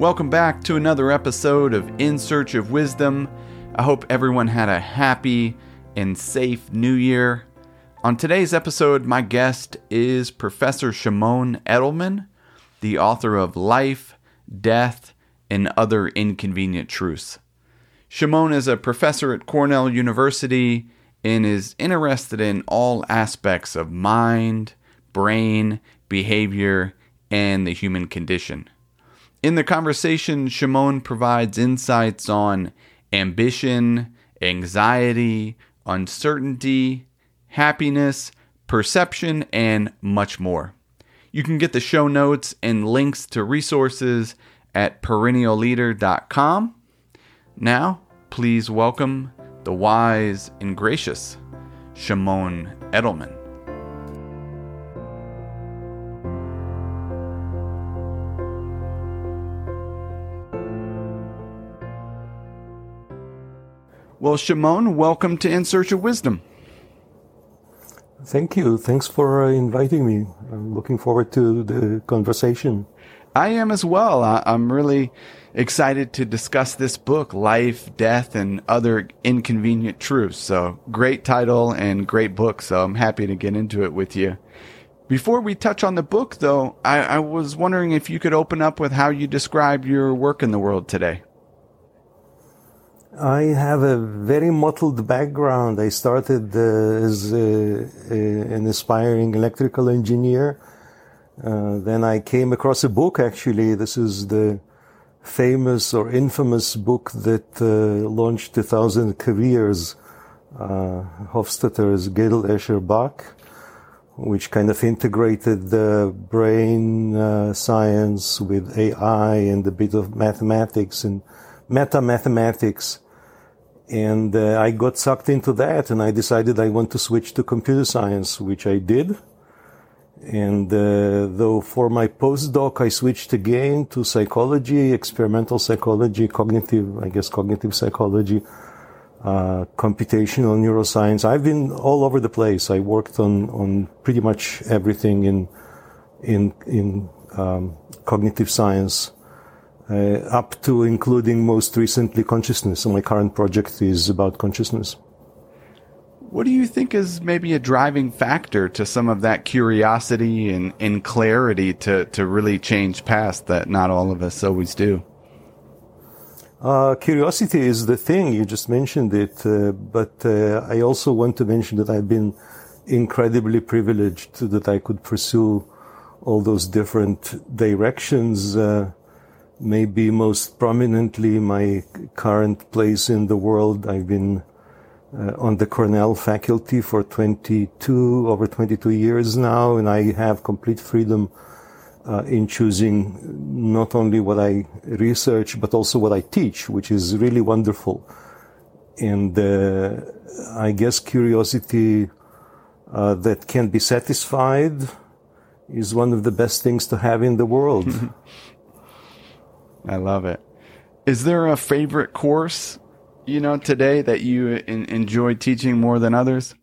Welcome back to another episode of In Search of Wisdom. I hope everyone had a happy and safe new year. On today's episode, my guest is Professor Shimon Edelman, the author of Life, Death, and Other Inconvenient Truths. Shimon is a professor at Cornell University and is interested in all aspects of mind, brain, behavior, and the human condition. In the conversation, Shimon provides insights on ambition, anxiety, uncertainty, happiness, perception, and much more. You can get the show notes and links to resources at perennialleader.com. Now, please welcome the wise and gracious Shimon Edelman. Well, Shimon, welcome to In Search of Wisdom. Thank you. Thanks for uh, inviting me. I'm looking forward to the conversation. I am as well. I'm really excited to discuss this book, Life, Death, and Other Inconvenient Truths. So, great title and great book. So, I'm happy to get into it with you. Before we touch on the book, though, I, I was wondering if you could open up with how you describe your work in the world today. I have a very mottled background. I started uh, as an aspiring electrical engineer. Uh, then I came across a book, actually. This is the famous or infamous book that uh, launched a thousand careers, uh, Hofstadter's Gödel Escher Bach, which kind of integrated the brain uh, science with AI and a bit of mathematics and meta mathematics. And uh, I got sucked into that and I decided I want to switch to computer science, which I did. And uh, though for my postdoc, I switched again to psychology, experimental psychology, cognitive, I guess cognitive psychology, uh, computational neuroscience. I've been all over the place. I worked on, on pretty much everything in, in, in um, cognitive science up to including most recently consciousness. So my current project is about consciousness. What do you think is maybe a driving factor to some of that curiosity and, and clarity to, to really change past that not all of us always do? Uh, curiosity is the thing. You just mentioned it. Uh, but uh, I also want to mention that I've been incredibly privileged that I could pursue all those different directions. Uh, maybe most prominently my current place in the world. I've been uh, on the Cornell faculty for 22, over 22 years now, and I have complete freedom uh, in choosing not only what I research, but also what I teach, which is really wonderful. And uh, I guess curiosity uh, that can be satisfied is one of the best things to have in the world. I love it. Is there a favorite course, you know, today that you in, enjoy teaching more than others?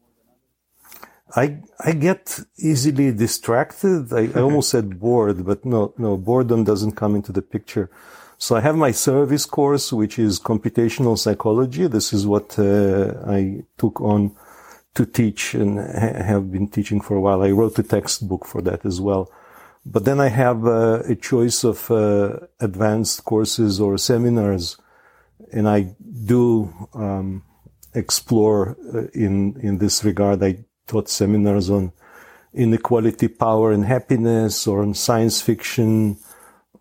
I I get easily distracted. I, I almost said bored, but no, no, boredom doesn't come into the picture. So I have my service course, which is computational psychology. This is what uh, I took on to teach and ha- have been teaching for a while. I wrote a textbook for that as well. But then I have uh, a choice of uh, advanced courses or seminars, and I do um, explore uh, in in this regard. I taught seminars on inequality, power, and happiness, or on science fiction,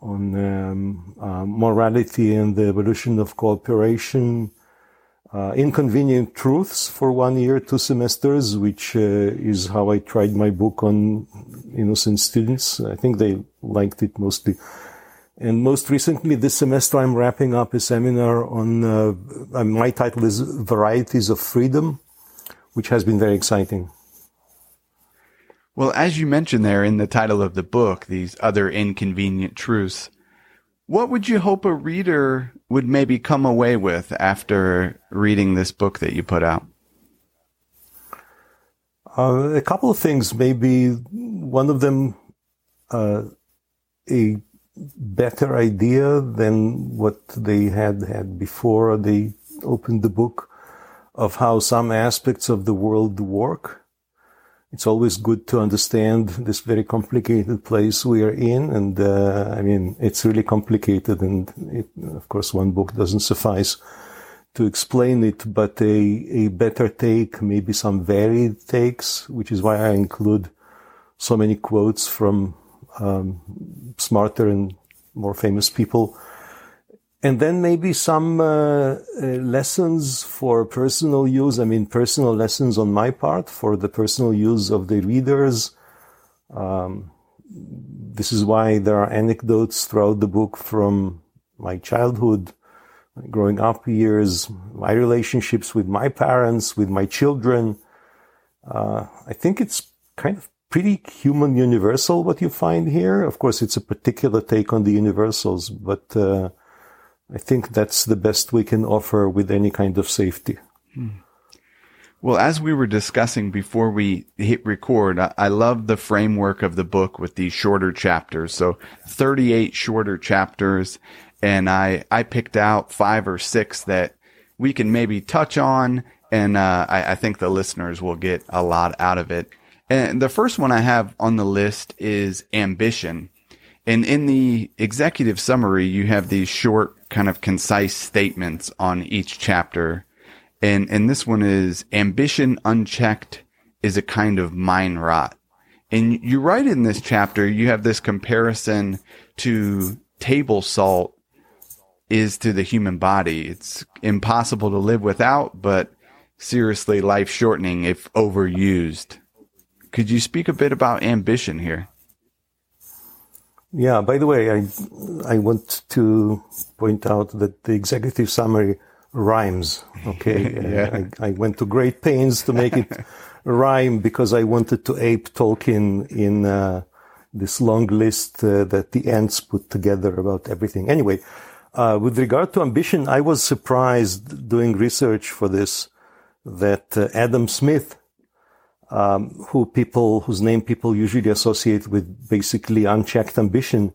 on um, uh, morality and the evolution of cooperation, uh, inconvenient truths for one year, two semesters, which uh, is how I tried my book on innocent students. I think they liked it mostly. And most recently, this semester, I'm wrapping up a seminar on, uh, my title is Varieties of Freedom, which has been very exciting. Well, as you mentioned there in the title of the book, these other inconvenient truths, what would you hope a reader would maybe come away with after reading this book that you put out? Uh, a couple of things. Maybe one of them, uh, a better idea than what they had had before they opened the book of how some aspects of the world work. It's always good to understand this very complicated place we are in. And, uh, I mean, it's really complicated. And it, of course, one book doesn't suffice to explain it, but a, a better take, maybe some varied takes, which is why I include so many quotes from um, smarter and more famous people. And then maybe some uh, uh, lessons for personal use. I mean, personal lessons on my part for the personal use of the readers. Um, this is why there are anecdotes throughout the book from my childhood, growing up years, my relationships with my parents, with my children. Uh, I think it's kind of pretty human universal what you find here. Of course, it's a particular take on the universals, but uh, I think that's the best we can offer with any kind of safety. Hmm. Well, as we were discussing before we hit record, I, I love the framework of the book with these shorter chapters. So 38 shorter chapters. And I, I picked out five or six that we can maybe touch on. And, uh, I, I think the listeners will get a lot out of it. And the first one I have on the list is ambition. And in the executive summary, you have these short, kind of concise statements on each chapter. And, and this one is ambition unchecked is a kind of mind rot. And you write in this chapter, you have this comparison to table salt is to the human body. It's impossible to live without, but seriously life shortening if overused. Could you speak a bit about ambition here? Yeah, by the way, I, I want to point out that the executive summary rhymes. Okay. yeah. I, I, went to great pains to make it rhyme because I wanted to ape Tolkien in uh, this long list uh, that the Ents put together about everything. Anyway, uh, with regard to ambition, I was surprised doing research for this that uh, Adam Smith, um, who people whose name people usually associate with basically unchecked ambition,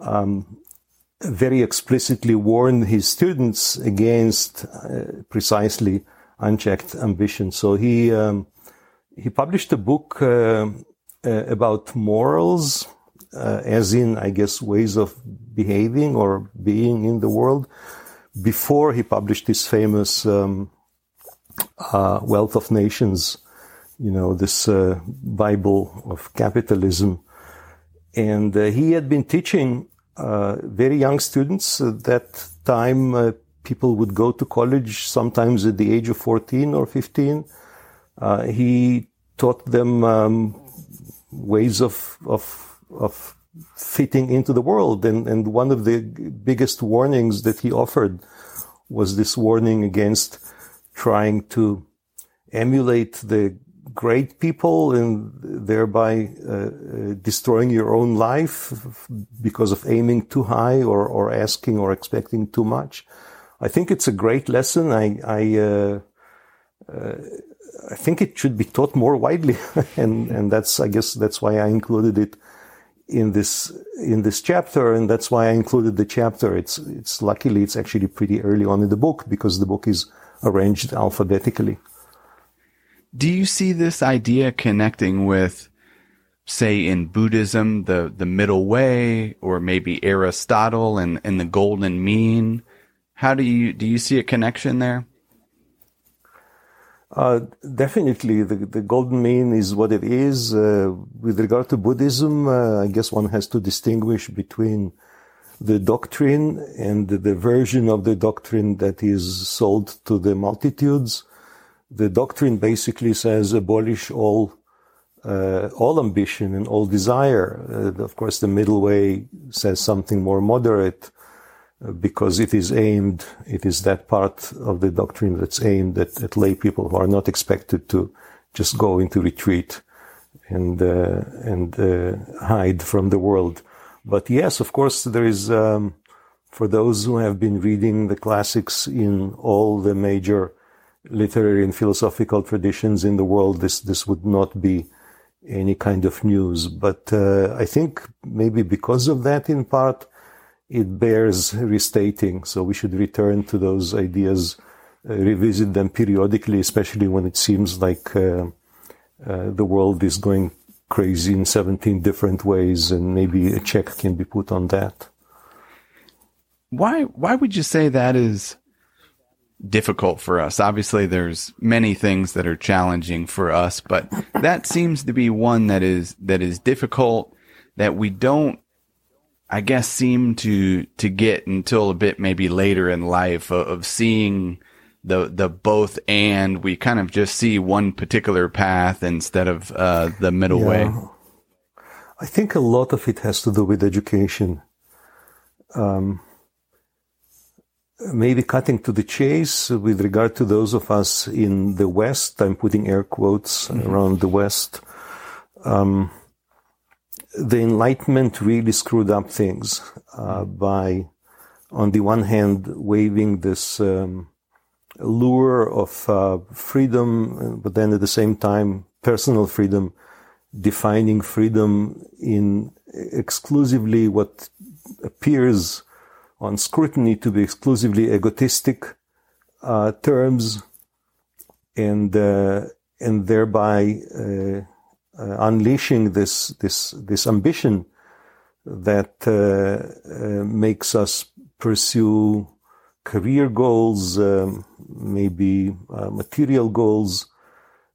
um, very explicitly warned his students against uh, precisely unchecked ambition. So he um, he published a book uh, uh, about morals, uh, as in, I guess, ways of behaving or being in the world, before he published his famous um, uh, Wealth of Nations you know, this uh, Bible of capitalism. And uh, he had been teaching uh, very young students. At that time, uh, people would go to college sometimes at the age of 14 or 15. Uh, he taught them um, ways of, of, of fitting into the world. And, and one of the biggest warnings that he offered was this warning against trying to emulate the great people and thereby uh, destroying your own life because of aiming too high or, or asking or expecting too much. I think it's a great lesson. I, I, uh, uh, I think it should be taught more widely. and, and that's, I guess that's why I included it in this, in this chapter. And that's why I included the chapter. It's, it's luckily, it's actually pretty early on in the book because the book is arranged alphabetically. Do you see this idea connecting with, say, in Buddhism, the, the middle way, or maybe Aristotle and, and the golden mean? How do you, do you see a connection there? Uh, definitely, the, the golden mean is what it is. Uh, with regard to Buddhism, uh, I guess one has to distinguish between the doctrine and the version of the doctrine that is sold to the multitudes the doctrine basically says abolish all uh, all ambition and all desire. Uh, of course, the middle way says something more moderate uh, because it is aimed, it is that part of the doctrine that's aimed at, at lay people who are not expected to just go into retreat and uh, and uh, hide from the world. But yes, of course, there is. Um, for those who have been reading the classics in all the major literary and philosophical traditions in the world, this, this would not be any kind of news. But uh, I think maybe because of that, in part, it bears restating. So we should return to those ideas, uh, revisit them periodically, especially when it seems like uh, uh the world is going crazy in 17 different ways, and maybe a check can be put on that. Why? Why would you say that is? Difficult for us. Obviously, there's many things that are challenging for us, but that seems to be one that is that is difficult that we don't I guess seem to to get until a bit maybe later in life of, of seeing the the both and we kind of just see one particular path instead of uh, the middle yeah. way. I think a lot of it has to do with education. Um, maybe cutting to the chase with regard to those of us in the West, I'm putting air quotes mm-hmm. around the West. Um, the Enlightenment really screwed up things uh, by, on the one hand, waving this um, lure of uh, freedom, but then at the same time, personal freedom, defining freedom in exclusively what appears on scrutiny to be exclusively egotistic uh, terms, and uh, and thereby uh, uh unleashing this this this ambition that uh, uh, makes us pursue career goals, um, maybe material goals,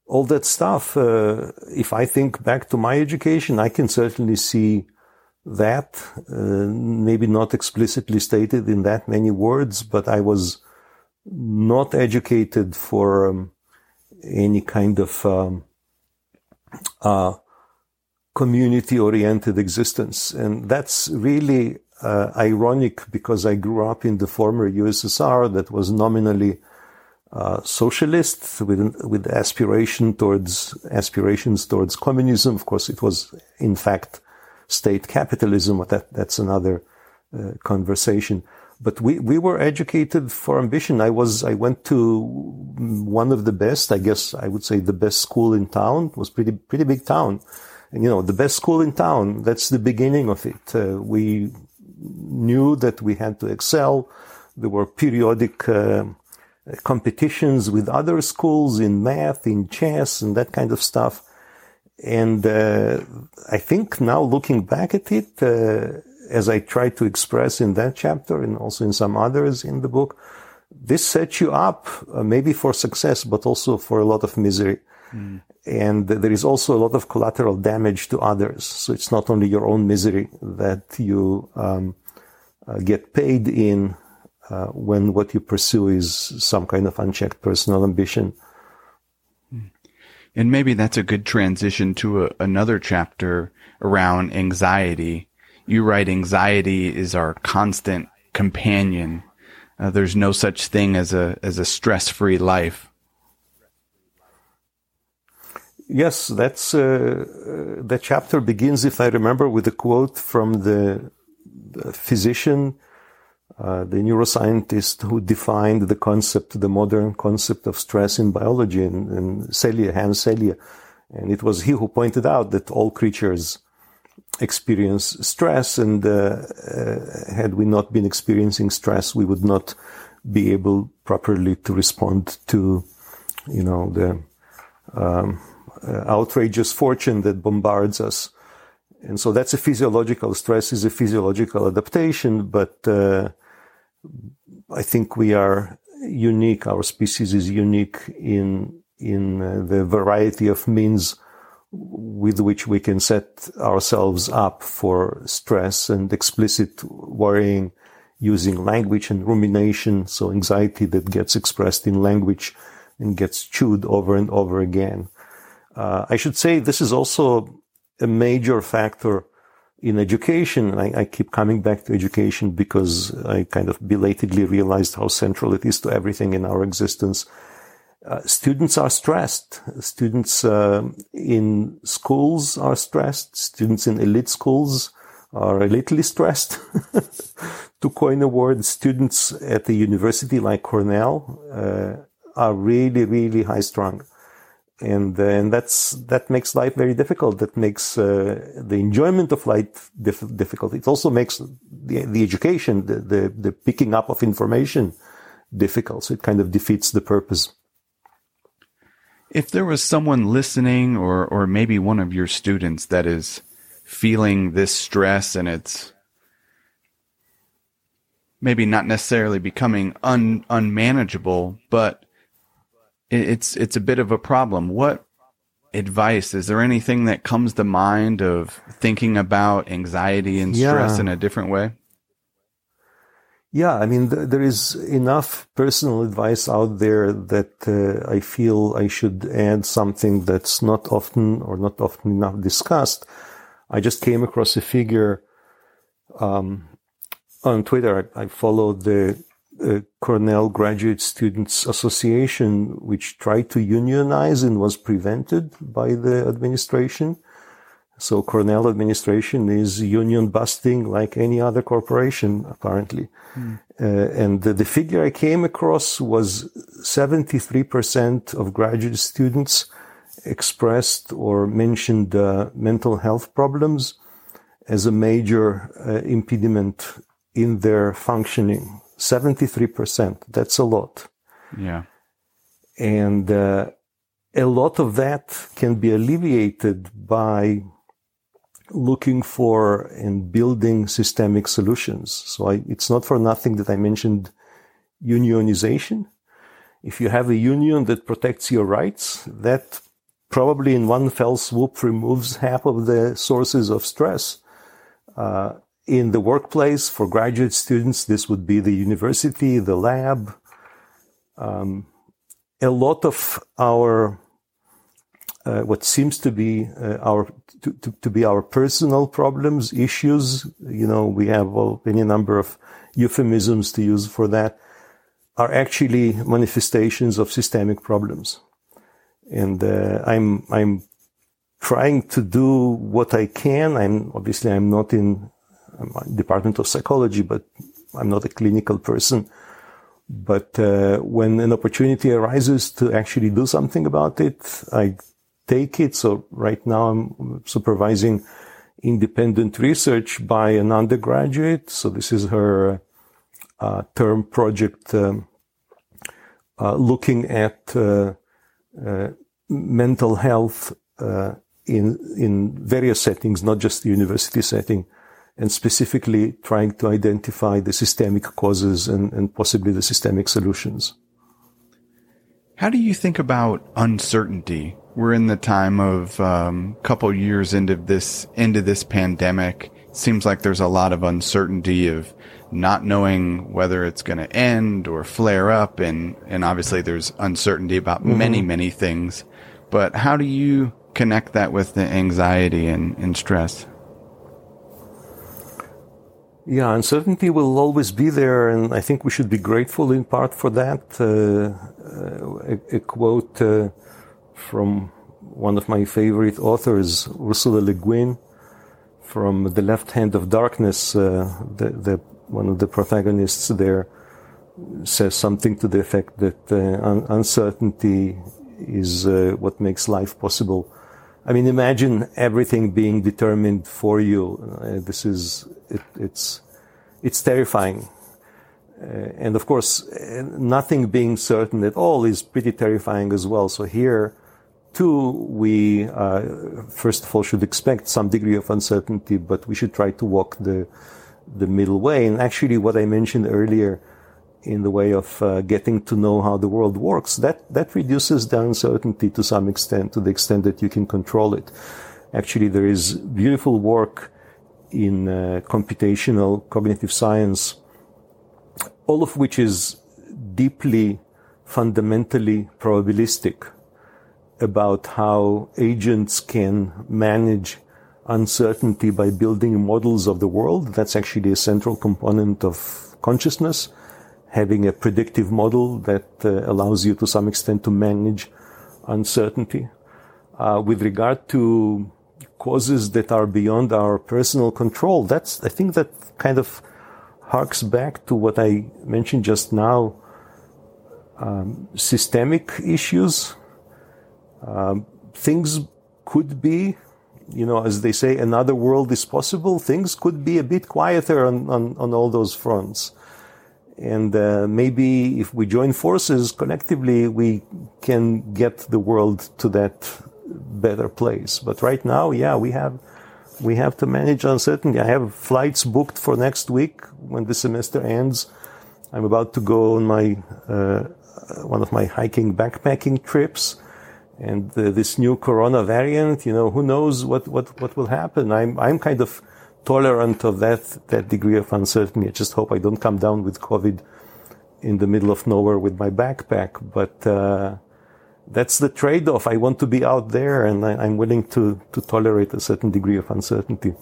all that stuff. if I think back to my education, I can certainly see that, uh, maybe not explicitly stated in that many words, but I was not educated for um, any kind of um, uh, community oriented existence. And that's really uh, ironic because I grew up in the former USSR that was nominally uh, socialist with with aspiration towards aspirations towards communism. Of course, it was in fact state capitalism, that, that's another uh, conversation. But we, we were educated for ambition. I was, I went to one of the best, I guess I would say the best school in town. It was pretty, pretty big town. And, you know, the best school in town, that's the beginning of it. Uh, we knew that we had to excel. There were periodic, uh, competitions with other schools in math, in chess, and that kind of stuff. And uh, I think now looking back at it, uh, as I try to express in that chapter and also in some others in the book, this sets you up uh, maybe for success, but also for a lot of misery. Mm. And there is also a lot of collateral damage to others. So it's not only your own misery that you um, uh, get paid in uh, when what you pursue is some kind of unchecked personal ambition. And maybe that's a good transition to a, another chapter around anxiety. You write anxiety is our constant companion. Uh, there's no such thing as a as a stress-free life. Yes, that's uh, uh, that chapter begins, if I remember, with a quote from the, the physician uh, the neuroscientist who defined the concept, the modern concept of stress in biology, and, and Selye, Hans Selye. And it was he who pointed out that all creatures experience stress, and uh, uh, had we not been experiencing stress, we would not be able properly to respond to, you know, the um, uh, outrageous fortune that bombards us. And so that's a physiological stress is a physiological adaptation, but uh, I think we are unique. Our species is unique in in uh, the variety of means with which we can set ourselves up for stress and explicit worrying using language and rumination. So anxiety that gets expressed in language and gets chewed over and over again. Uh, I should say this is also a major factor in education, I, I, keep coming back to education because I kind of belatedly realized how central it is to everything in our existence. Uh, students are stressed. Students uh, in schools are stressed. Students in elite schools are a little stressed. to coin a word, students at a university like Cornell uh, are really, really high strung. And uh, and that's that makes life very difficult. That makes uh, the enjoyment of life dif- difficult. It also makes the the education, the, the the picking up of information difficult. So it kind of defeats the purpose. If there was someone listening, or or maybe one of your students that is feeling this stress and it's maybe not necessarily becoming un, unmanageable, but it's it's a bit of a problem. What advice is there anything that comes to mind of thinking about anxiety and stress yeah. in a different way? Yeah, I mean, th- there is enough personal advice out there that uh, I feel I should add something that's not often or not often enough discussed. I just came across a figure um, on Twitter. I, I followed the uh, Cornell Graduate Students Association, which tried to unionize and was prevented by the administration. So Cornell administration is union busting like any other corporation, apparently. Mm. Uh, and the, the, figure I came across was 73% of graduate students expressed or mentioned uh, mental health problems as a major uh, impediment in their functioning. 73%. That's a lot. Yeah. And uh, a lot of that can be alleviated by looking for and building systemic solutions. So I, it's not for nothing that I mentioned unionization. If you have a union that protects your rights, that probably in one fell swoop removes half of the sources of stress. Uh, in the workplace for graduate students, this would be the university, the lab. Um, a lot of our uh, what seems to be uh, our to, to, to, be our personal problems, issues. You know, we have well, any number of euphemisms to use for that. Are actually manifestations of systemic problems, and uh, I'm I'm trying to do what I can. I'm obviously I'm not in Department of Psychology, but I'm not a clinical person. But uh, when an opportunity arises to actually do something about it, I take it. So right now I'm supervising independent research by an undergraduate. So this is her uh, term project um, uh, looking at uh, uh mental health uh, in in various settings, not just the university setting, and specifically trying to identify the systemic causes and, and possibly the systemic solutions. How do you think about uncertainty we're in the time of a um, couple years into this into this pandemic. Seems like there's a lot of uncertainty of not knowing whether it's going to end or flare up, and and obviously there's uncertainty about mm-hmm. many many things. But how do you connect that with the anxiety and, and stress? Yeah, uncertainty will always be there, and I think we should be grateful in part for that. Uh, uh, a, a, quote uh, from one of my favorite authors, Ursula Le Guin, from The Left Hand of Darkness. Uh, the, the, one of the protagonists there says something to the effect that uh, un- uncertainty is uh, what makes life possible. I mean, imagine everything being determined for you. This is it, it's it's terrifying. Uh, and of course, nothing being certain at all is pretty terrifying as well. So here, too, we uh, first of all should expect some degree of uncertainty, but we should try to walk the the middle way. And actually, what I mentioned earlier, in the way of uh, getting to know how the world works, that that reduces the uncertainty to some extent, to the extent that you can control it. Actually, there is beautiful work in uh, computational cognitive science, all of which is deeply, fundamentally probabilistic about how agents can manage uncertainty by building models of the world. That's actually a central component of consciousness, having a predictive model that uh, allows you to some extent to manage uncertainty. Uh, with regard to causes that are beyond our personal control, that's, I think that kind of harks back to what I mentioned just now. Um, systemic issues Um, things could be, you know, as they say, another world is possible. Things could be a bit quieter on, on, on all those fronts. And uh, maybe if we join forces collectively, we can get the world to that better place. But right now, yeah, we have we have to manage uncertainty. I have flights booked for next week when the semester ends. I'm about to go on my uh, one of my hiking backpacking trips, and uh, this new corona variant. You know, who knows what what what will happen? I'm I'm kind of tolerant of that that degree of uncertainty. I just hope I don't come down with COVID in the middle of nowhere with my backpack. But uh, that's the trade-off. I want to be out there, and I, am willing to to tolerate a certain degree of uncertainty.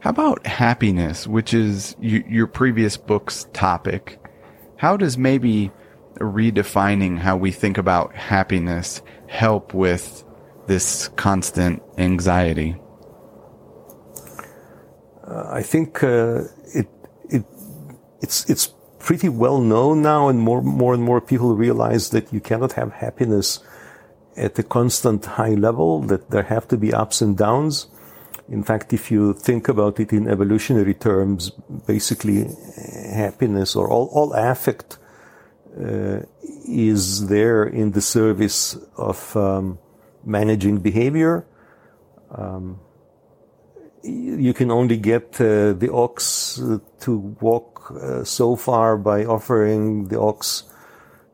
How about happiness, which is you, your previous book's topic? How does maybe redefining how we think about happiness help with this constant anxiety? Uh, I think uh, it it it's it's pretty well known now, and more more and more people realize that you cannot have happiness at a constant high level. That there have to be ups and downs. In fact, if you think about it in evolutionary terms, basically happiness or all, all affect uh, is there in the service of um, managing behavior. Um, you can only get uh, the ox uh, to walk uh, so far by offering the ox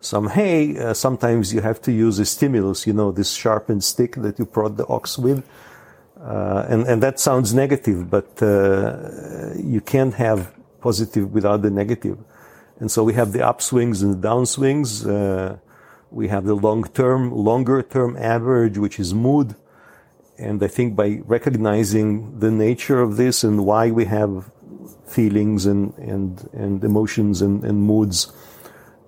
some hay. Uh, sometimes you have to use a stimulus, you know, this sharpened stick that you prod the ox with. Uh, and, and that sounds negative, but uh, you can't have positive without the negative. And so we have the upswings and the downswings. we have the long term, longer term average, which is mood. And I think by recognizing the nature of this and why we have feelings and, and, and emotions and, and moods,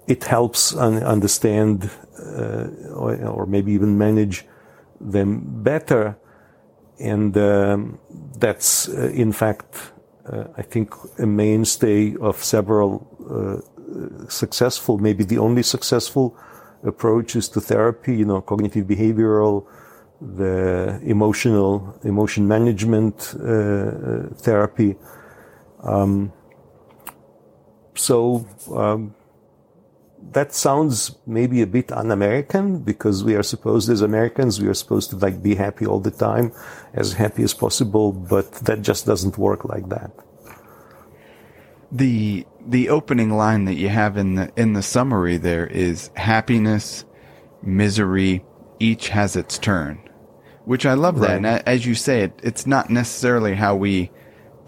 it helps un- understand uh, or, or, maybe even manage them better. And um, that's, uh, in fact, uh, I think, a mainstay of several uh, successful, maybe the only successful approaches to therapy, you know, cognitive behavioral the emotional emotion management uh, uh, therapy. Um, so um, that sounds maybe a bit un-American because we are supposed as Americans we are supposed to like be happy all the time, as happy as possible, but that just doesn't work like that. The the opening line that you have in the in the summary there is happiness, misery, each has its turn which I love that. Right. And as you say, it, it's not necessarily how we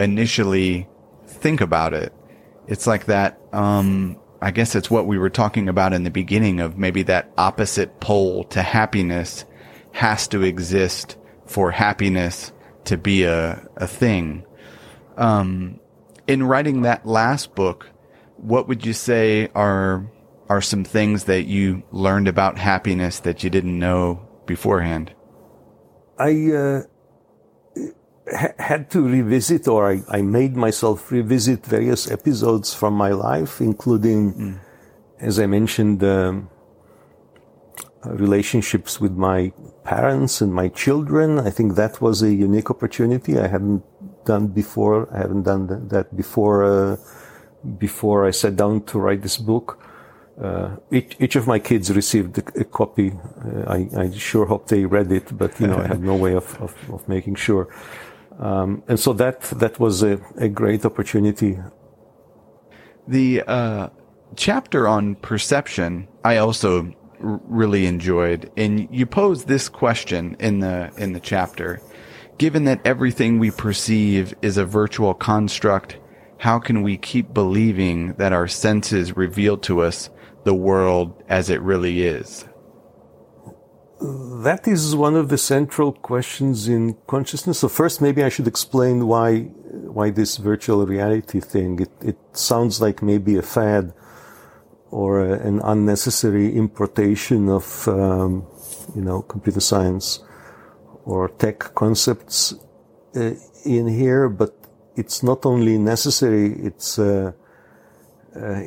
initially think about it. It's like that. Um, I guess it's what we were talking about in the beginning of maybe that opposite pole to happiness has to exist for happiness to be a, a thing. Um, in writing that last book, what would you say are are some things that you learned about happiness that you didn't know beforehand? I uh, ha- had to revisit, or I, I, made myself revisit various episodes from my life, including, mm. as I mentioned, um, relationships with my parents and my children. I think that was a unique opportunity I hadn't done before. I haven't done that before. Uh, before I sat down to write this book. Uh, each, each of my kids received a, a copy. Uh, I, I, sure hope they read it, but you know, I had no way of, of, of making sure. Um, and so that that was a, a great opportunity. The uh, chapter on perception, I also r- really enjoyed, and you pose this question in the in the chapter: Given that everything we perceive is a virtual construct, how can we keep believing that our senses reveal to us the world as it really is? That is one of the central questions in consciousness. So first, maybe I should explain why why this virtual reality thing. It, it sounds like maybe a fad or a, an unnecessary importation of um, you know computer science or tech concepts uh, in here, but it's not only necessary. It's uh, uh,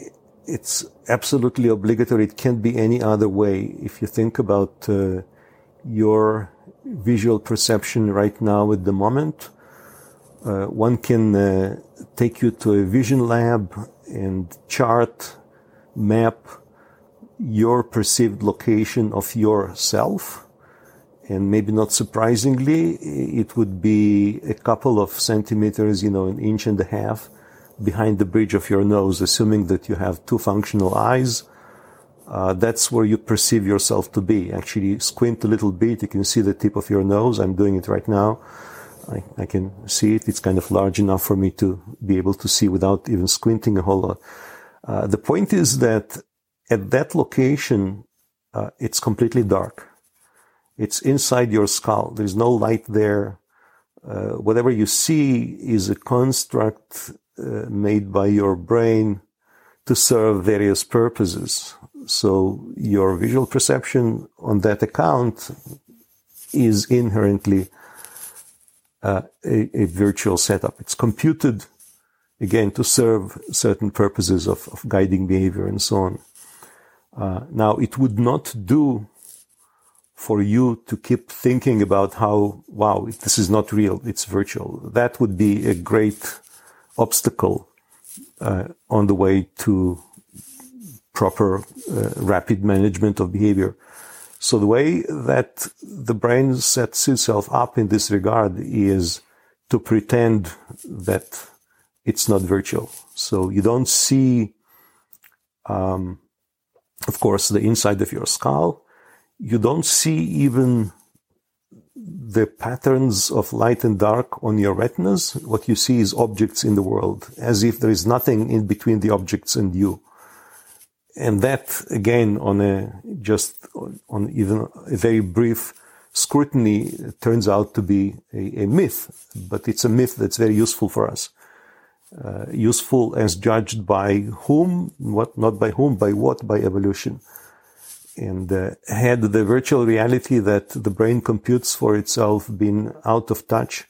it's absolutely obligatory. It can't be any other way. If you think about uh, your visual perception right now at the moment, uh, one can uh, take you to a vision lab and chart, map your perceived location of yourself. And maybe not surprisingly, it would be a couple of centimeters, you know, an inch and a half behind the bridge of your nose, assuming that you have two functional eyes. Uh, that's where you perceive yourself to be. Actually, squint a little bit, you can see the tip of your nose. I'm doing it right now. I, I, can see it. It's kind of large enough for me to be able to see without even squinting a whole lot. Uh, the point is that at that location, uh, it's completely dark. It's inside your skull. There's no light there. Uh, whatever you see is a construct made by your brain to serve various purposes. So your visual perception on that account is inherently uh, a, a, virtual setup. It's computed again to serve certain purposes of, of guiding behavior and so on. Uh, now it would not do for you to keep thinking about how, wow, this is not real, it's virtual. That would be a great obstacle uh, on the way to proper uh, rapid management of behavior. So the way that the brain sets itself up in this regard is to pretend that it's not virtual. So you don't see, um, of course, the inside of your skull. You don't see even the patterns of light and dark on your retinas, what you see is objects in the world, as if there is nothing in between the objects and you. And that, again, on a just on even a very brief scrutiny, turns out to be a, a myth, but it's a myth that's very useful for us. Uh, useful as judged by whom, what, not by whom, by what, by evolution and uh, had the virtual reality that the brain computes for itself been out of touch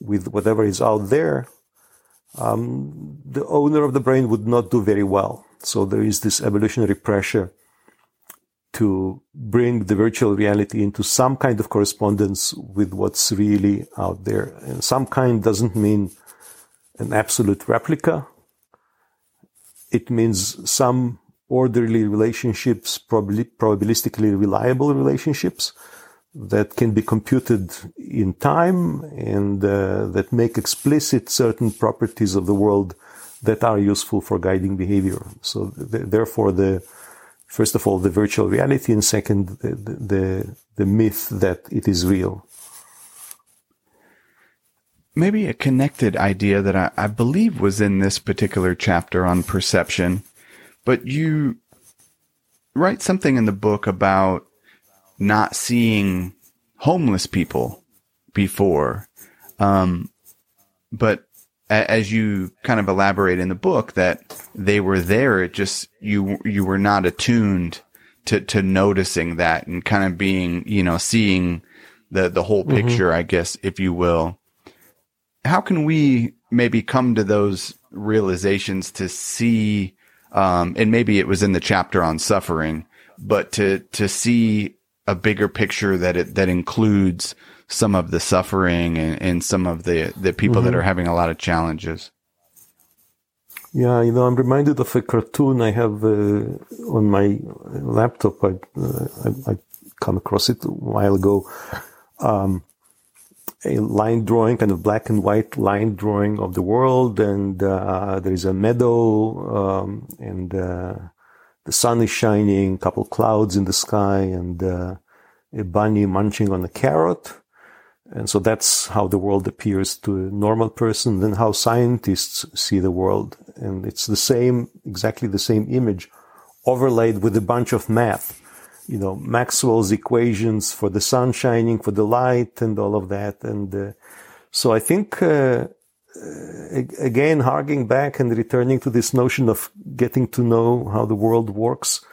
with whatever is out there, um, the owner of the brain would not do very well. So there is this evolutionary pressure to bring the virtual reality into some kind of correspondence with what's really out there. And some kind doesn't mean an absolute replica. It means some orderly relationships, probably probabilistically reliable relationships that can be computed in time and uh, that make explicit certain properties of the world that are useful for guiding behavior. So th- therefore, the first of all the virtual reality, and second the, the the myth that it is real. Maybe a connected idea that I, I believe was in this particular chapter on perception but you write something in the book about not seeing homeless people before. Um, but as you kind of elaborate in the book that they were there, it just, you, you were not attuned to, to noticing that and kind of being, you know, seeing the, the whole mm-hmm. picture, mm-hmm. I guess, if you will. How can we maybe come to those realizations to see um, and maybe it was in the chapter on suffering, but to, to see a bigger picture that it, that includes some of the suffering and, and some of the, the people mm-hmm. that are having a lot of challenges. Yeah, you know, I'm reminded of a cartoon I have uh, on my laptop. I, uh, I, I, come across it a while ago. Um, a line drawing, kind of black and white line drawing of the world, and uh, there is a meadow, um, and uh, the sun is shining, couple clouds in the sky, and uh, a bunny munching on a carrot. And so that's how the world appears to a normal person, then how scientists see the world. And it's the same, exactly the same image overlaid with a bunch of math you know, Maxwell's equations for the sun shining, for the light and all of that. And uh, so I think, uh, again, harking back and returning to this notion of getting to know how the world works.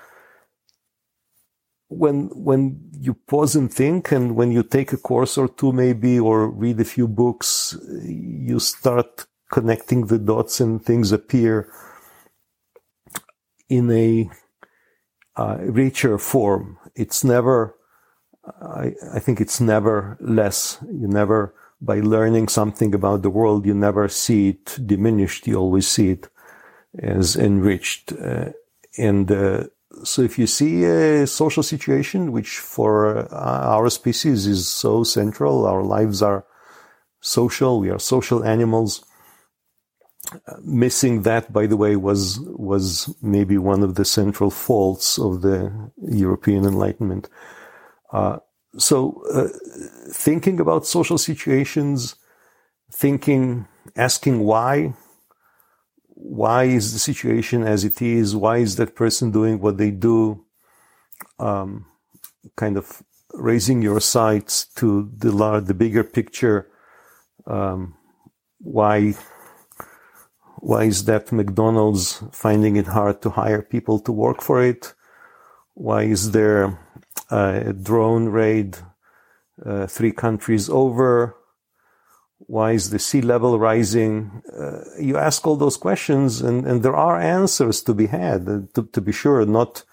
When, when you pause and think and when you take a course or two maybe or read a few books, you start connecting the dots and things appear in a uh, richer form. It's never, I, I think it's never less. You never, by learning something about the world, you never see it diminished. You always see it as enriched. Uh, and uh, so if you see a social situation which for uh, our species is so central, our lives are social, we are social animals. Missing that, by the way, was was maybe one of the central faults of the European Enlightenment. Uh, so, uh, thinking about social situations, thinking, asking why, why is the situation as it is? Why is that person doing what they do? Um, kind of raising your sights to the large, the bigger picture. Um, why, why is that McDonald's finding it hard to hire people to work for it? Why is there a drone raid uh, three countries over? Why is the sea level rising? Uh, you ask all those questions, and, and there are answers to be had. Uh, to, to be sure, not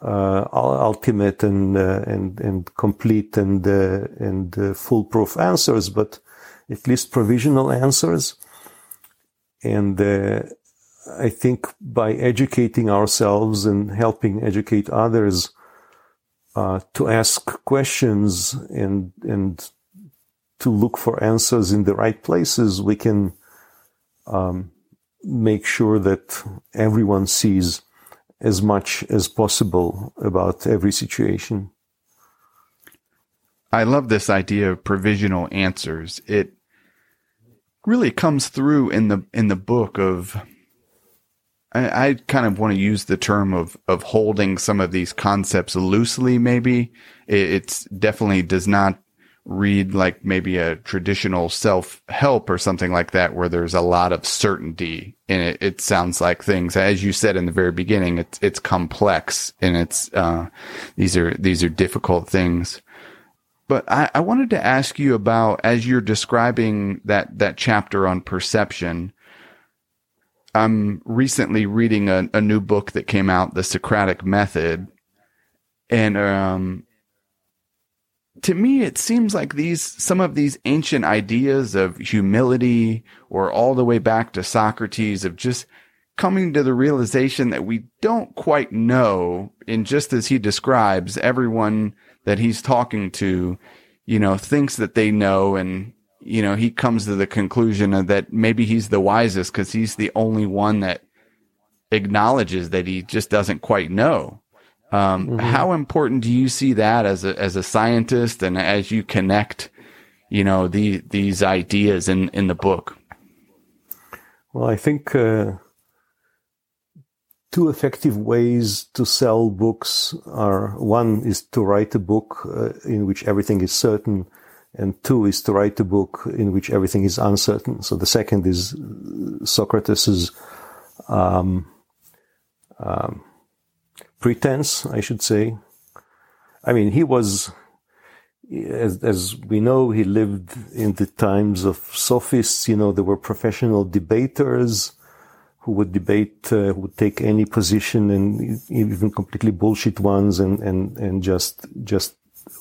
uh, ultimate and uh, and and complete and uh, and foolproof answers, but at least provisional answers. And I think by educating ourselves and helping educate others to ask questions and and to look for answers in the right places, we can um, make sure that everyone sees as much as possible about every situation. I love this idea of provisional answers. It really comes through in the in the book of I, I kind of want to use the term of of holding some of these concepts loosely maybe. It it's definitely does not read like maybe a traditional self help or something like that, where there's a lot of certainty in it. It sounds like things, as you said in the very beginning, it's, it's complex and it's, uh, these are, these are difficult things. But I, I wanted to ask you about, as you're describing that, that chapter on perception, I'm recently reading a, a new book that came out, The Socratic Method. And, um, to me, it seems like these, some of these ancient ideas of humility or all the way back to Socrates of just coming to the realization that we don't quite know. And just as he describes, everyone that he's talking to, you know, thinks that they know. And, you know, he comes to the conclusion that maybe he's the wisest because he's the only one that acknowledges that he just doesn't quite know. Um, mm-hmm. How important do you see that as a as a scientist and as you connect, you know, the, these ideas in in the book? Well, I think uh, two effective ways to sell books are one is to write a book uh, in which everything is certain, and two is to write a book in which everything is uncertain. So the second is Socrates's um, um, pretense, I should say. I mean, he was, as, as we know, he lived in the times of sophists. You know, there were professional debaters who would debate, uh, who would take any position and even completely bullshit ones and, and, and just, just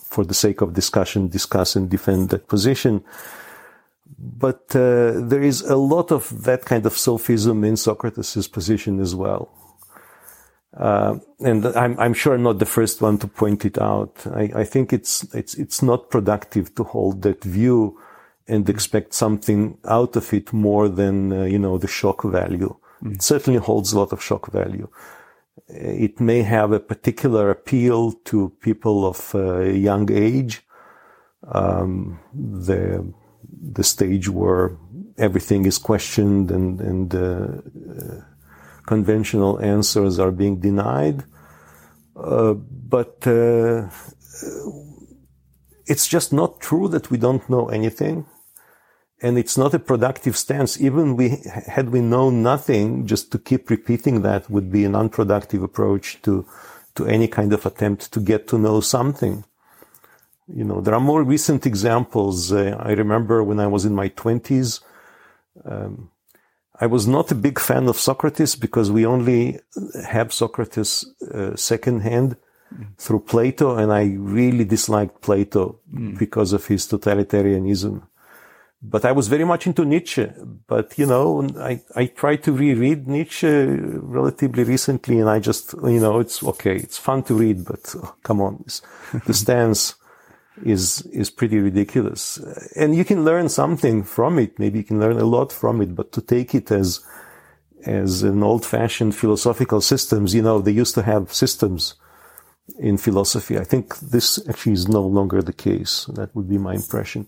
for the sake of discussion, discuss and defend that position. But uh, there is a lot of that kind of sophism in Socrates' position as well. Uh, and I'm, I'm, sure I'm not the first one to point it out. I, I, think it's, it's, it's not productive to hold that view and expect something out of it more than, uh, you know, the shock value. Certainly holds a lot of shock value. It may have a particular appeal to people of uh, young age. Um, the, the stage where everything is questioned and, and, uh, conventional answers are being denied. Uh, but uh, it's just not true that we don't know anything. And it's not a productive stance. Even we, had we known nothing, just to keep repeating that would be an unproductive approach to, to any kind of attempt to get to know something. You know, there are more recent examples. Uh, I remember when I was in my twenties, um, I was not a big fan of Socrates because we only have Socrates uh, secondhand mm. through Plato, and I really disliked Plato mm. because of his totalitarianism. But I was very much into Nietzsche. But you know, I I tried to reread Nietzsche relatively recently, and I just you know it's okay, it's fun to read, but oh, come on, the stance is is pretty ridiculous. And you can learn something from it. Maybe you can learn a lot from it, but to take it as as an old-fashioned philosophical systems, you know, they used to have systems in philosophy. I think this actually is no longer the case. That would be my impression.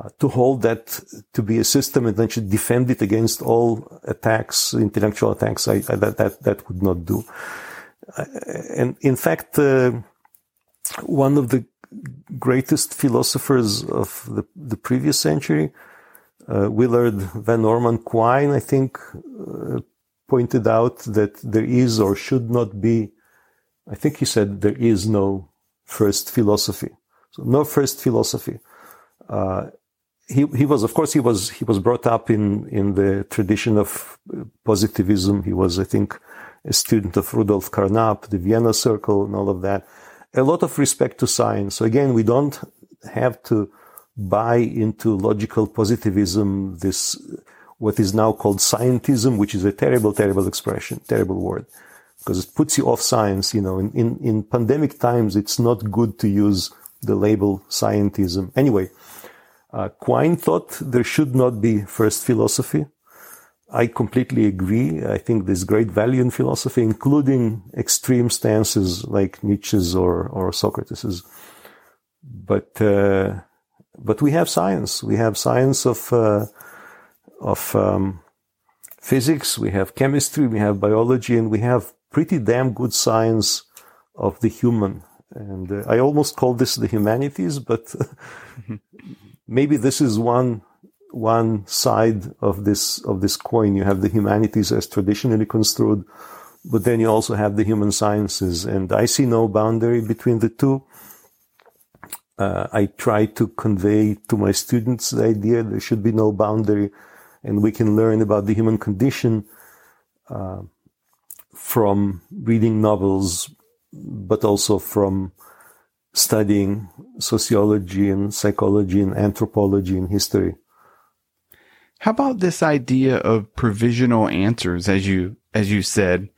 Uh, to hold that to be a system and then should defend it against all attacks, intellectual attacks, I, I, that, that, that would not do. Uh, and in fact, uh, one of the greatest philosophers of the, the previous century, uh, Willard Van Orman Quine, I think, uh, pointed out that there is or should not be, I think he said there is no first philosophy. So no first philosophy. Uh, he, he was, of course, he was, he was brought up in, in the tradition of uh, positivism. He was, I think, a student of Rudolf Carnap, the Vienna Circle and all of that a lot of respect to science. So again, we don't have to buy into logical positivism, this, what is now called scientism, which is a terrible, terrible expression, terrible word, because it puts you off science. You know, in, in, in pandemic times, it's not good to use the label scientism. Anyway, uh, Quine thought there should not be first philosophy. I completely agree. I think there's great value in philosophy, including extreme stances like Nietzsche's or, or Socrates's. But, uh, but we have science. We have science of, uh, of, um, physics. We have chemistry. We have biology and we have pretty damn good science of the human. And uh, I almost call this the humanities, but maybe this is one one side of this of this coin. You have the humanities as traditionally construed, but then you also have the human sciences, and I see no boundary between the two. Uh, I try to convey to my students the idea there should be no boundary, and we can learn about the human condition uh, from reading novels, but also from studying sociology and psychology and anthropology and history. How about this idea of provisional answers, as you as you said?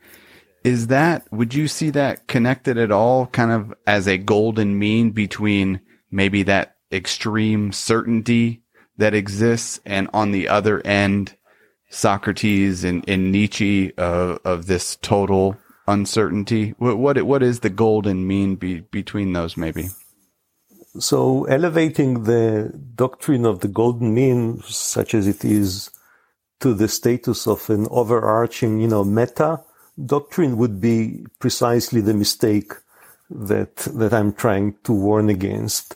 Is that would you see that connected at all, kind of as a golden mean between maybe that extreme certainty that exists, and on the other end, Socrates and, and Nietzsche of of this total uncertainty? What what what is the golden mean be, between those? Maybe. So elevating the doctrine of the golden mean, such as it is, to the status of an overarching, you know, meta doctrine would be precisely the mistake that, that I'm trying to warn against.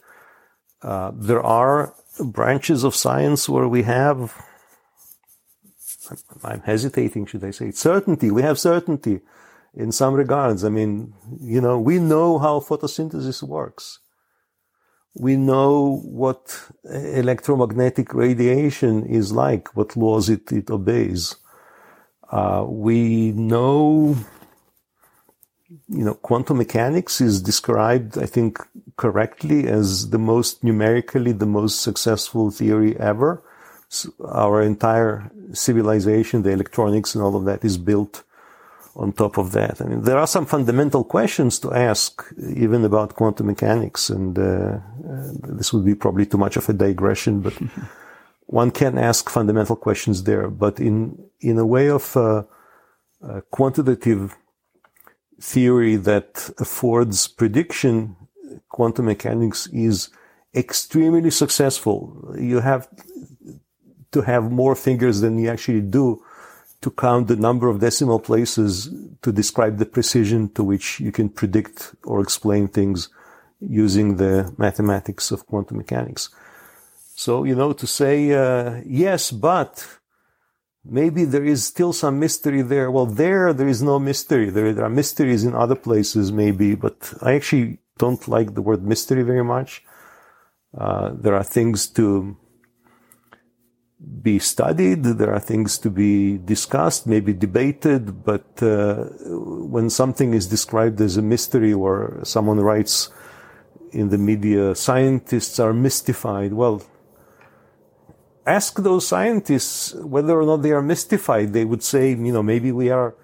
Uh, there are branches of science where we have, I'm hesitating, should I say, certainty. We have certainty in some regards. I mean, you know, we know how photosynthesis works we know what electromagnetic radiation is like, what laws it, it obeys. Uh, we know, you know, quantum mechanics is described, I think, correctly as the most numerically the most successful theory ever. So our entire civilization, the electronics and all of that is built on top of that. I mean, there are some fundamental questions to ask, even about quantum mechanics, and uh, uh, this would be probably too much of a digression, but one can ask fundamental questions there. But in in a way of uh, quantitative theory that affords prediction, quantum mechanics is extremely successful. You have to have more fingers than you actually do to count the number of decimal places to describe the precision to which you can predict or explain things using the mathematics of quantum mechanics. So, you know, to say, uh, yes, but maybe there is still some mystery there. Well, there, there is no mystery. There, there are mysteries in other places, maybe, but I actually don't like the word mystery very much. Uh, there are things to be studied. There are things to be discussed, maybe debated. But uh, when something is described as a mystery, or someone writes in the media, scientists are mystified. Well, ask those scientists whether or not they are mystified. They would say, you know, maybe we are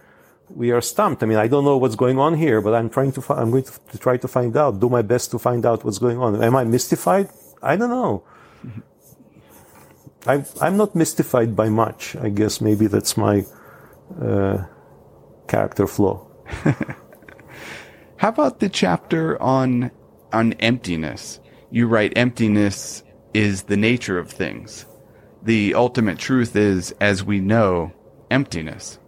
we are stumped. I mean, I don't know what's going on here, but I'm trying to, fi- I'm going to, to, try to find out, do my best to find out what's going on. Am I mystified? I don't know. I'm, I'm not mystified by much. I guess maybe that's my uh, character flaw. How about the chapter on on emptiness? You write emptiness is the nature of things. The ultimate truth is, as we know, emptiness.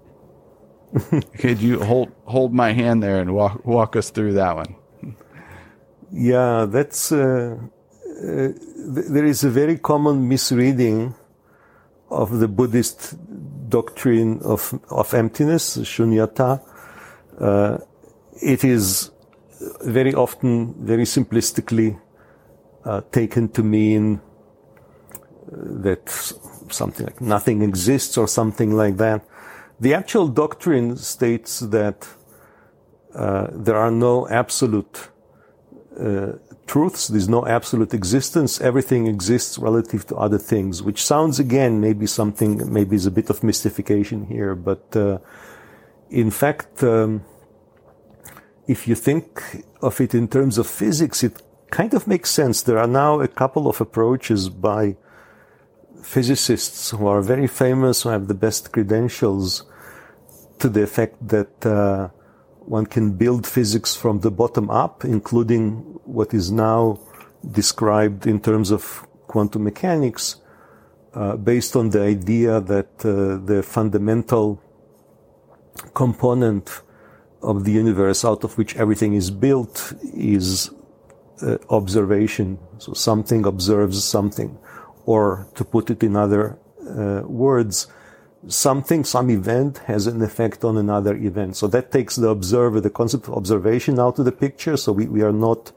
Could you hold hold my hand there and walk walk us through that one? Yeah, that's uh, uh, there is a very common misreading of the Buddhist doctrine of of emptiness, shunyata. Uh, it is very often, very simplistically uh, taken to mean that something like nothing exists or something like that. The actual doctrine states that uh, there are no absolute uh, truths. There's no absolute existence. Everything exists relative to other things, which sounds again maybe something, maybe is a bit of mystification here, but uh, in fact, um, if you think of it in terms of physics, it kind of makes sense. There are now a couple of approaches by physicists who are very famous, who have the best credentials, to the effect that uh, one can build physics from the bottom up, including what is now described in terms of quantum mechanics, uh, based on the idea that uh, the fundamental component of the universe out of which everything is built is uh, observation. So something observes something. Or to put it in other uh, words, something, some event has an effect on another event. So that takes the observer, the concept of observation out of the picture. So we, we are not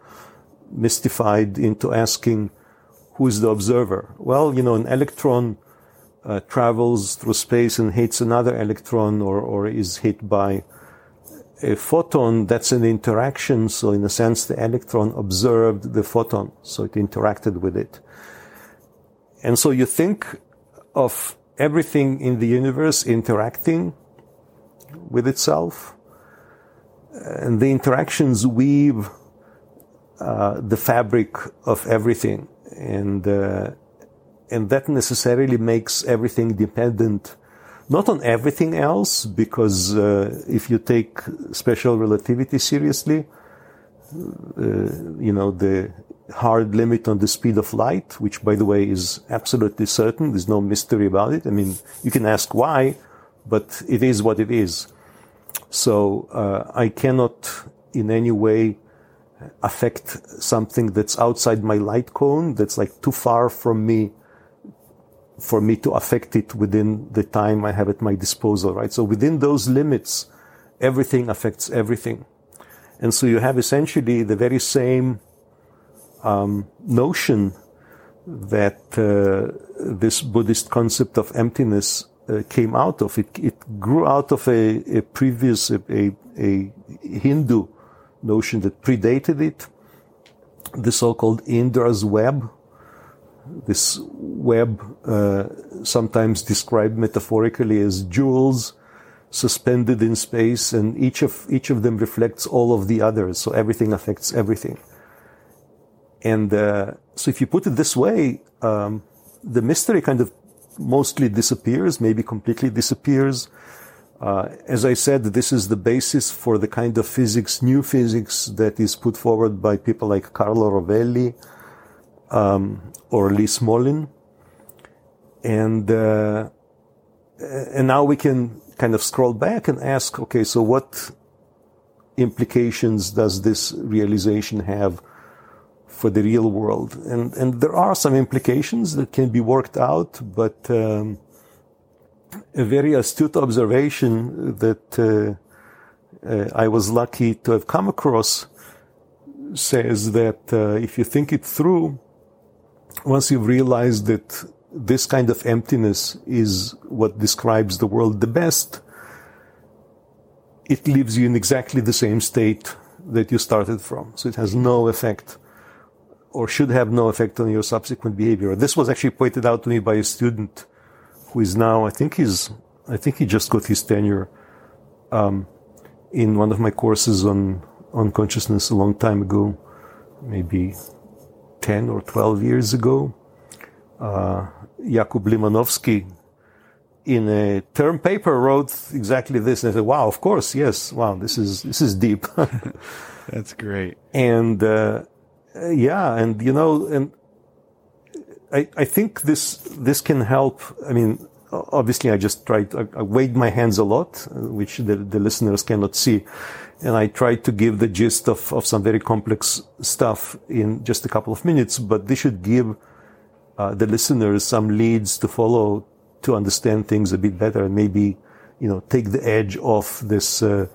mystified into asking who's the observer. Well, you know, an electron uh, travels through space and hits another electron or, or is hit by a photon. That's an interaction. So in a sense, the electron observed the photon. So it interacted with it. And so you think of everything in the universe interacting with itself. And the interactions weave uh, the fabric of everything. And, uh, and that necessarily makes everything dependent, not on everything else, because uh, if you take special relativity seriously, uh, you know, the hard limit on the speed of light, which by the way is absolutely certain. There's no mystery about it. I mean, you can ask why, but it is what it is. So uh, I cannot in any way affect something that's outside my light cone, that's like too far from me for me to affect it within the time I have at my disposal, right? So within those limits, everything affects everything. And so you have essentially the very same um, notion that uh, this Buddhist concept of emptiness uh, came out of. It, it grew out of a, a previous, a, a, a, Hindu notion that predated it, the so-called Indra's web. This web, uh, sometimes described metaphorically as jewels suspended in space, and each of each of them reflects all of the others. So everything affects everything. And uh, so if you put it this way, um, the mystery kind of mostly disappears, maybe completely disappears. Uh, as I said, this is the basis for the kind of physics, new physics that is put forward by people like Carlo Rovelli um, or Lee Smolin. And, uh, and now we can kind of scroll back and ask, okay, so what implications does this realization have for the real world. And, and there are some implications that can be worked out, but um, a very astute observation that uh, uh, I was lucky to have come across says that uh, if you think it through, once you've realized that this kind of emptiness is what describes the world the best, it leaves you in exactly the same state that you started from. So it has no effect or should have no effect on your subsequent behavior. This was actually pointed out to me by a student who is now, I think he's, I think he just got his tenure, um, in one of my courses on, on consciousness a long time ago, maybe 10 or 12 years ago. Uh, Jakub Limanovsky, in a term paper, wrote exactly this. And I said, "Wow, of course, yes. Wow, this is this is deep." That's great. And uh, yeah, and you know, and I I think this this can help. I mean, obviously, I just tried. I, I weighed my hands a lot, which the, the listeners cannot see and I tried to give the gist of, of some very complex stuff in just a couple of minutes, but this should give uh, the listeners some leads to follow to understand things a bit better and maybe, you know, take the edge off this uh,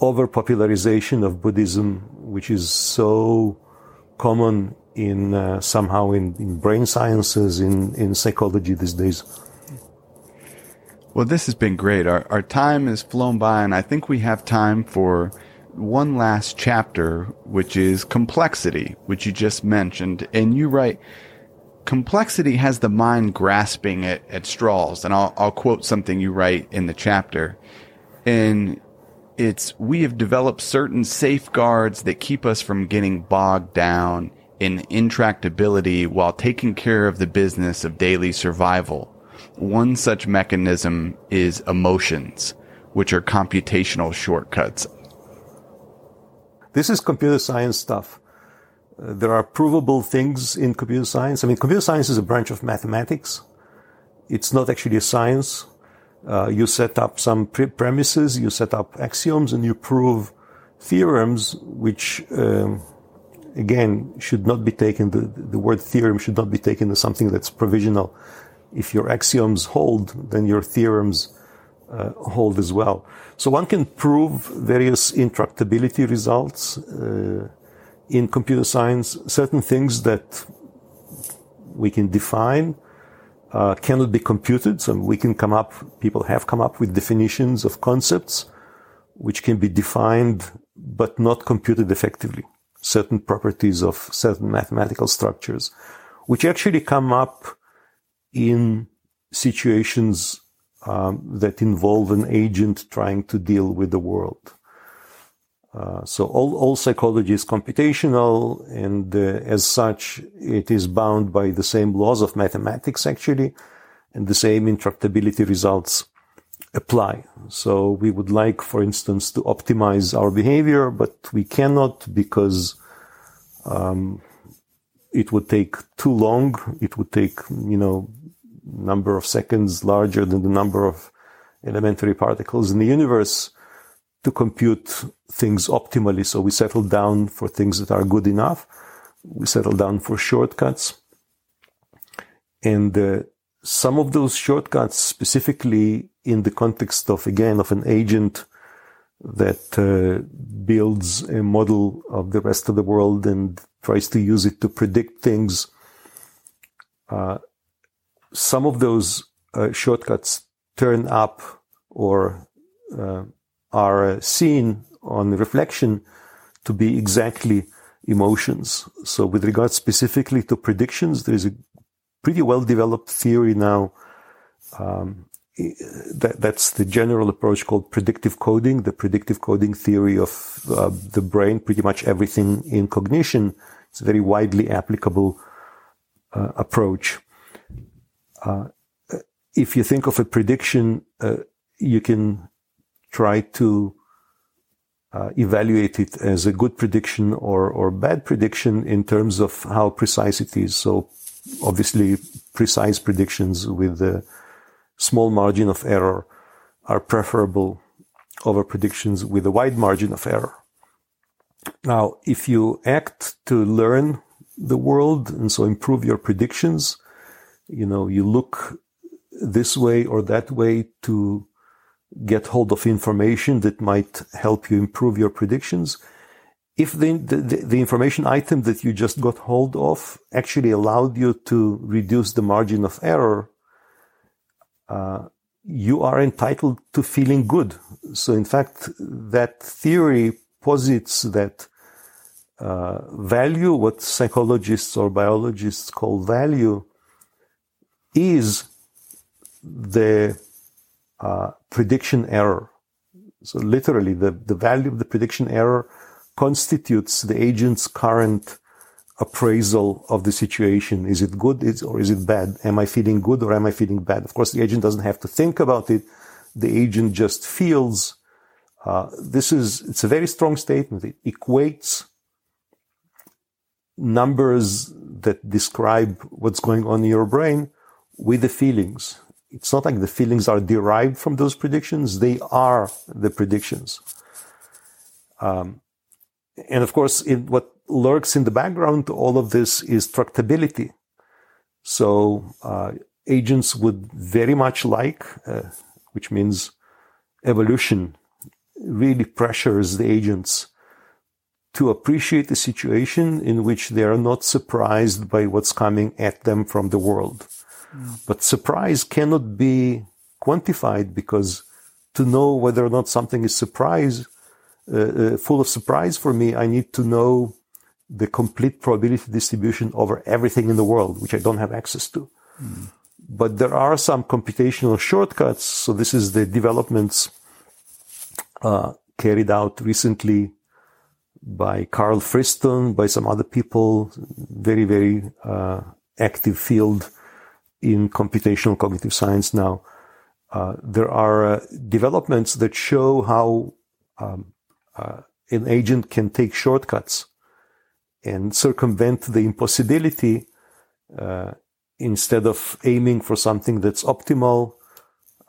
over popularization of Buddhism, which is so common in uh, somehow in, in brain sciences, in, in psychology these days. Well, this has been great. Our, our time has flown by, and I think we have time for one last chapter, which is complexity, which you just mentioned. And you write, complexity has the mind grasping at, at straws. And I'll, I'll quote something you write in the chapter. And it's, we have developed certain safeguards that keep us from getting bogged down in intractability while taking care of the business of daily survival. One such mechanism is emotions, which are computational shortcuts. This is computer science stuff. Uh, there are provable things in computer science. I mean, computer science is a branch of mathematics. It's not actually a science. Uh, you set up some pre- premises, you set up axioms, and you prove theorems, which um, again should not be taken. The, the word theorem should not be taken as something that's provisional if your axioms hold, then your theorems uh, hold as well. So one can prove various intractability results uh, in computer science. Certain things that we can define uh, cannot be computed. So we can come up, people have come up with definitions of concepts which can be defined but not computed effectively. Certain properties of certain mathematical structures, which actually come up in situations um, that involve an agent trying to deal with the world. Uh, so all, all psychology is computational and uh, as such it is bound by the same laws of mathematics actually and the same intractability results apply. So we would like, for instance, to optimize our behavior, but we cannot because um, it would take too long. It would take, you know, number of seconds larger than the number of elementary particles in the universe to compute things optimally. So we settle down for things that are good enough. We settle down for shortcuts. And uh, some of those shortcuts, specifically in the context of, again, of an agent that uh, builds a model of the rest of the world and tries to use it to predict things, uh, some of those uh, shortcuts turn up or uh, are seen on reflection to be exactly emotions. So with regard specifically to predictions, there is a pretty well developed theory now. Um, that, that's the general approach called predictive coding, the predictive coding theory of uh, the brain, pretty much everything in cognition. It's a very widely applicable uh, approach. Uh, if you think of a prediction, uh, you can try to uh, evaluate it as a good prediction or, or bad prediction in terms of how precise it is. So obviously precise predictions with a small margin of error are preferable over predictions with a wide margin of error. Now, if you act to learn the world and so improve your predictions, you know, you look this way or that way to get hold of information that might help you improve your predictions. if the, the, the, information item that you just got hold of actually allowed you to reduce the margin of error, uh, you are entitled to feeling good. So in fact, that theory posits that uh, value, what psychologists or biologists call value, is the uh, prediction error. So literally, the, the value of the prediction error constitutes the agent's current appraisal of the situation. Is it good or is it bad? Am I feeling good or am I feeling bad? Of course, the agent doesn't have to think about it. The agent just feels. Uh, this is, it's a very strong statement. It equates numbers that describe what's going on in your brain with the feelings. It's not like the feelings are derived from those predictions. They are the predictions. Um, and of course, in what lurks in the background to all of this is tractability. So uh, agents would very much like, uh, which means evolution, really pressures the agents to appreciate the situation in which they are not surprised by what's coming at them from the world. But surprise cannot be quantified because to know whether or not something is surprise, uh, uh, full of surprise for me, I need to know the complete probability distribution over everything in the world, which I don't have access to. Mm. But there are some computational shortcuts. So this is the developments uh, carried out recently by Karl Friston, by some other people, very, very uh, active field in computational cognitive science now. Uh, there are uh, developments that show how um, uh, an agent can take shortcuts and circumvent the impossibility uh, instead of aiming for something that's optimal.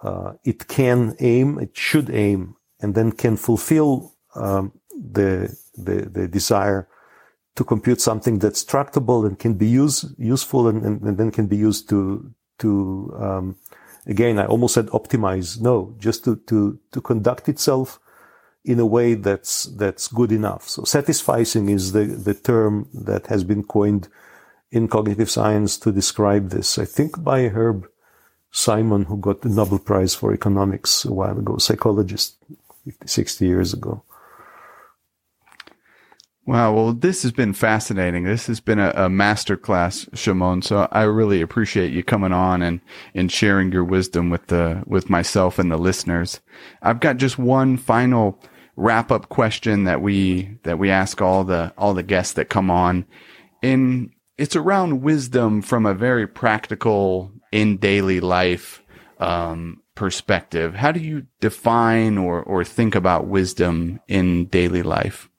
Uh, it can aim, it should aim, and then can fulfill um, the, the, the desire to compute something that's tractable and can be use, useful and, and, and then can be used to, to, um, again, I almost said optimize. No, just to, to, to conduct itself in a way that's, that's good enough. So satisficing is the, the term that has been coined in cognitive science to describe this. I think by Herb Simon, who got the Nobel Prize for economics a while ago, psychologist 50, 60 years ago. Wow. Well, this has been fascinating. This has been a, a master class, Shimon. So I really appreciate you coming on and, and sharing your wisdom with the, with myself and the listeners. I've got just one final wrap up question that we, that we ask all the, all the guests that come on. And it's around wisdom from a very practical in daily life, um, perspective. How do you define or, or think about wisdom in daily life?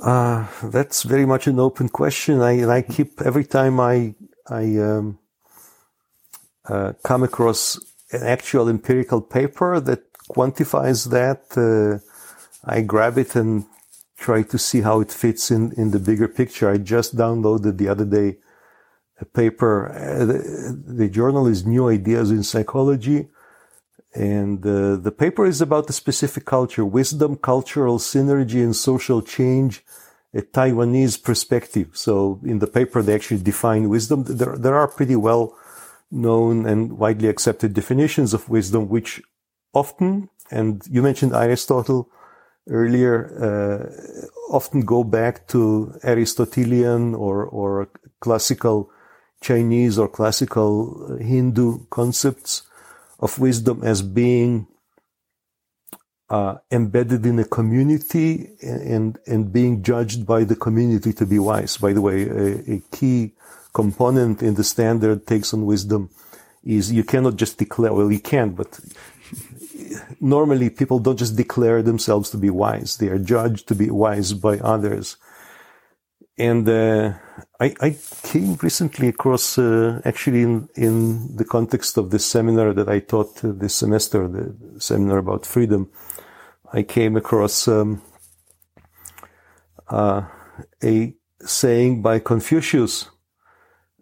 Uh, that's very much an open question. I, I keep every time I I um, uh, come across an actual empirical paper that quantifies that, uh, I grab it and try to see how it fits in in the bigger picture. I just downloaded the other day a paper. Uh, the, the, journal is New Ideas in Psychology. And uh, the paper is about the specific culture, wisdom, cultural synergy, and social change, a Taiwanese perspective. So in the paper, they actually define wisdom. There, there are pretty well known and widely accepted definitions of wisdom, which often, and you mentioned Aristotle earlier, uh, often go back to Aristotelian or, or classical Chinese or classical Hindu concepts of wisdom as being uh, embedded in a community and and being judged by the community to be wise. By the way, a, a key component in the standard takes on wisdom is you cannot just declare. Well, you can, but normally people don't just declare themselves to be wise. They are judged to be wise by others. And uh, I, I, came recently across, uh, actually in, in the context of this seminar that I taught uh, this semester, the seminar about freedom, I came across um, uh, a saying by Confucius.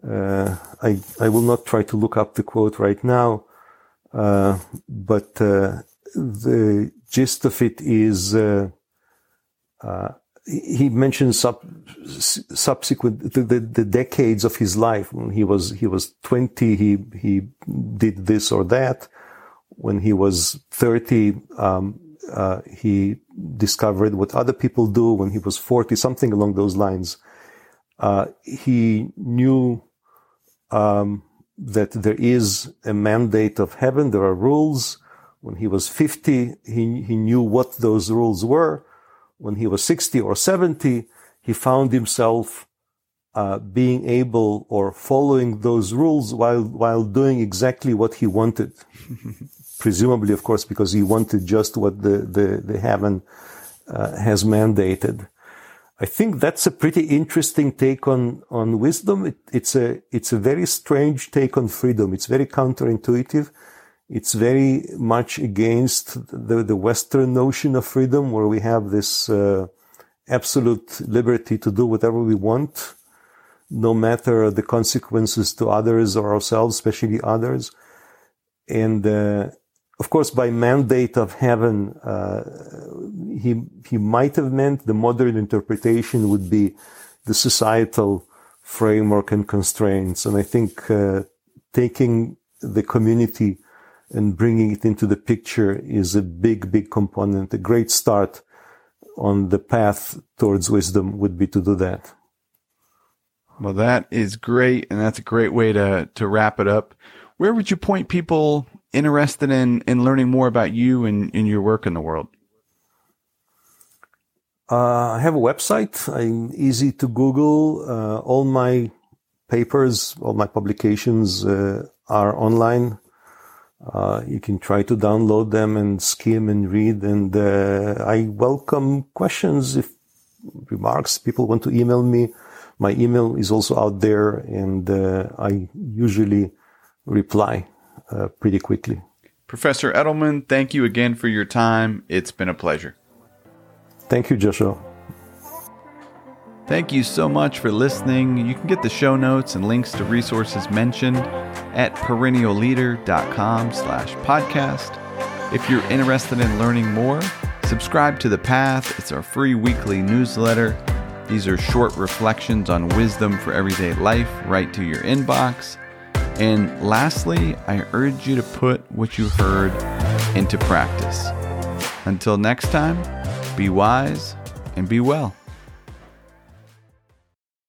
Uh, I, I will not try to look up the quote right now, uh, but the gist of it is uh, he mentions sub, subsequent the, the, the, decades of his life. When he was he was twenty, he he did this or that. When he was thirty, um, uh, he discovered what other people do. When he was forty, something along those lines. Uh, he knew um, that there is a mandate of heaven. There are rules. When he was fifty, he he knew what those rules were when he was 60 or 70, he found himself uh, being able or following those rules while while doing exactly what he wanted. Presumably, of course, because he wanted just what the the, the heaven uh, has mandated. I think that's a pretty interesting take on on wisdom. It, it's a it's a very strange take on freedom. It's very counterintuitive it's very much against the, the Western notion of freedom, where we have this uh, absolute liberty to do whatever we want, no matter the consequences to others or ourselves, especially others. And uh, of course, by mandate of heaven, uh, he he might have meant the modern interpretation would be the societal framework and constraints. And I think uh, taking the community and bringing it into the picture is a big, big component. A great start on the path towards wisdom would be to do that. Well, that is great. And that's a great way to, to wrap it up. Where would you point people interested in, in learning more about you and, and your work in the world? Uh, I have a website. I'm easy to Google. Uh, all my papers, all my publications uh, are online. Uh, you can try to download them and skim and read. And uh, I welcome questions, if remarks. People want to email me. My email is also out there, and uh, I usually reply uh, pretty quickly. Professor Edelman, thank you again for your time. It's been a pleasure. Thank you, Joshua. Thank you so much for listening. You can get the show notes and links to resources mentioned at perennialleader.com slash podcast. If you're interested in learning more, subscribe to The Path. It's our free weekly newsletter. These are short reflections on wisdom for everyday life right to your inbox. And lastly, I urge you to put what you heard into practice. Until next time, be wise and be well.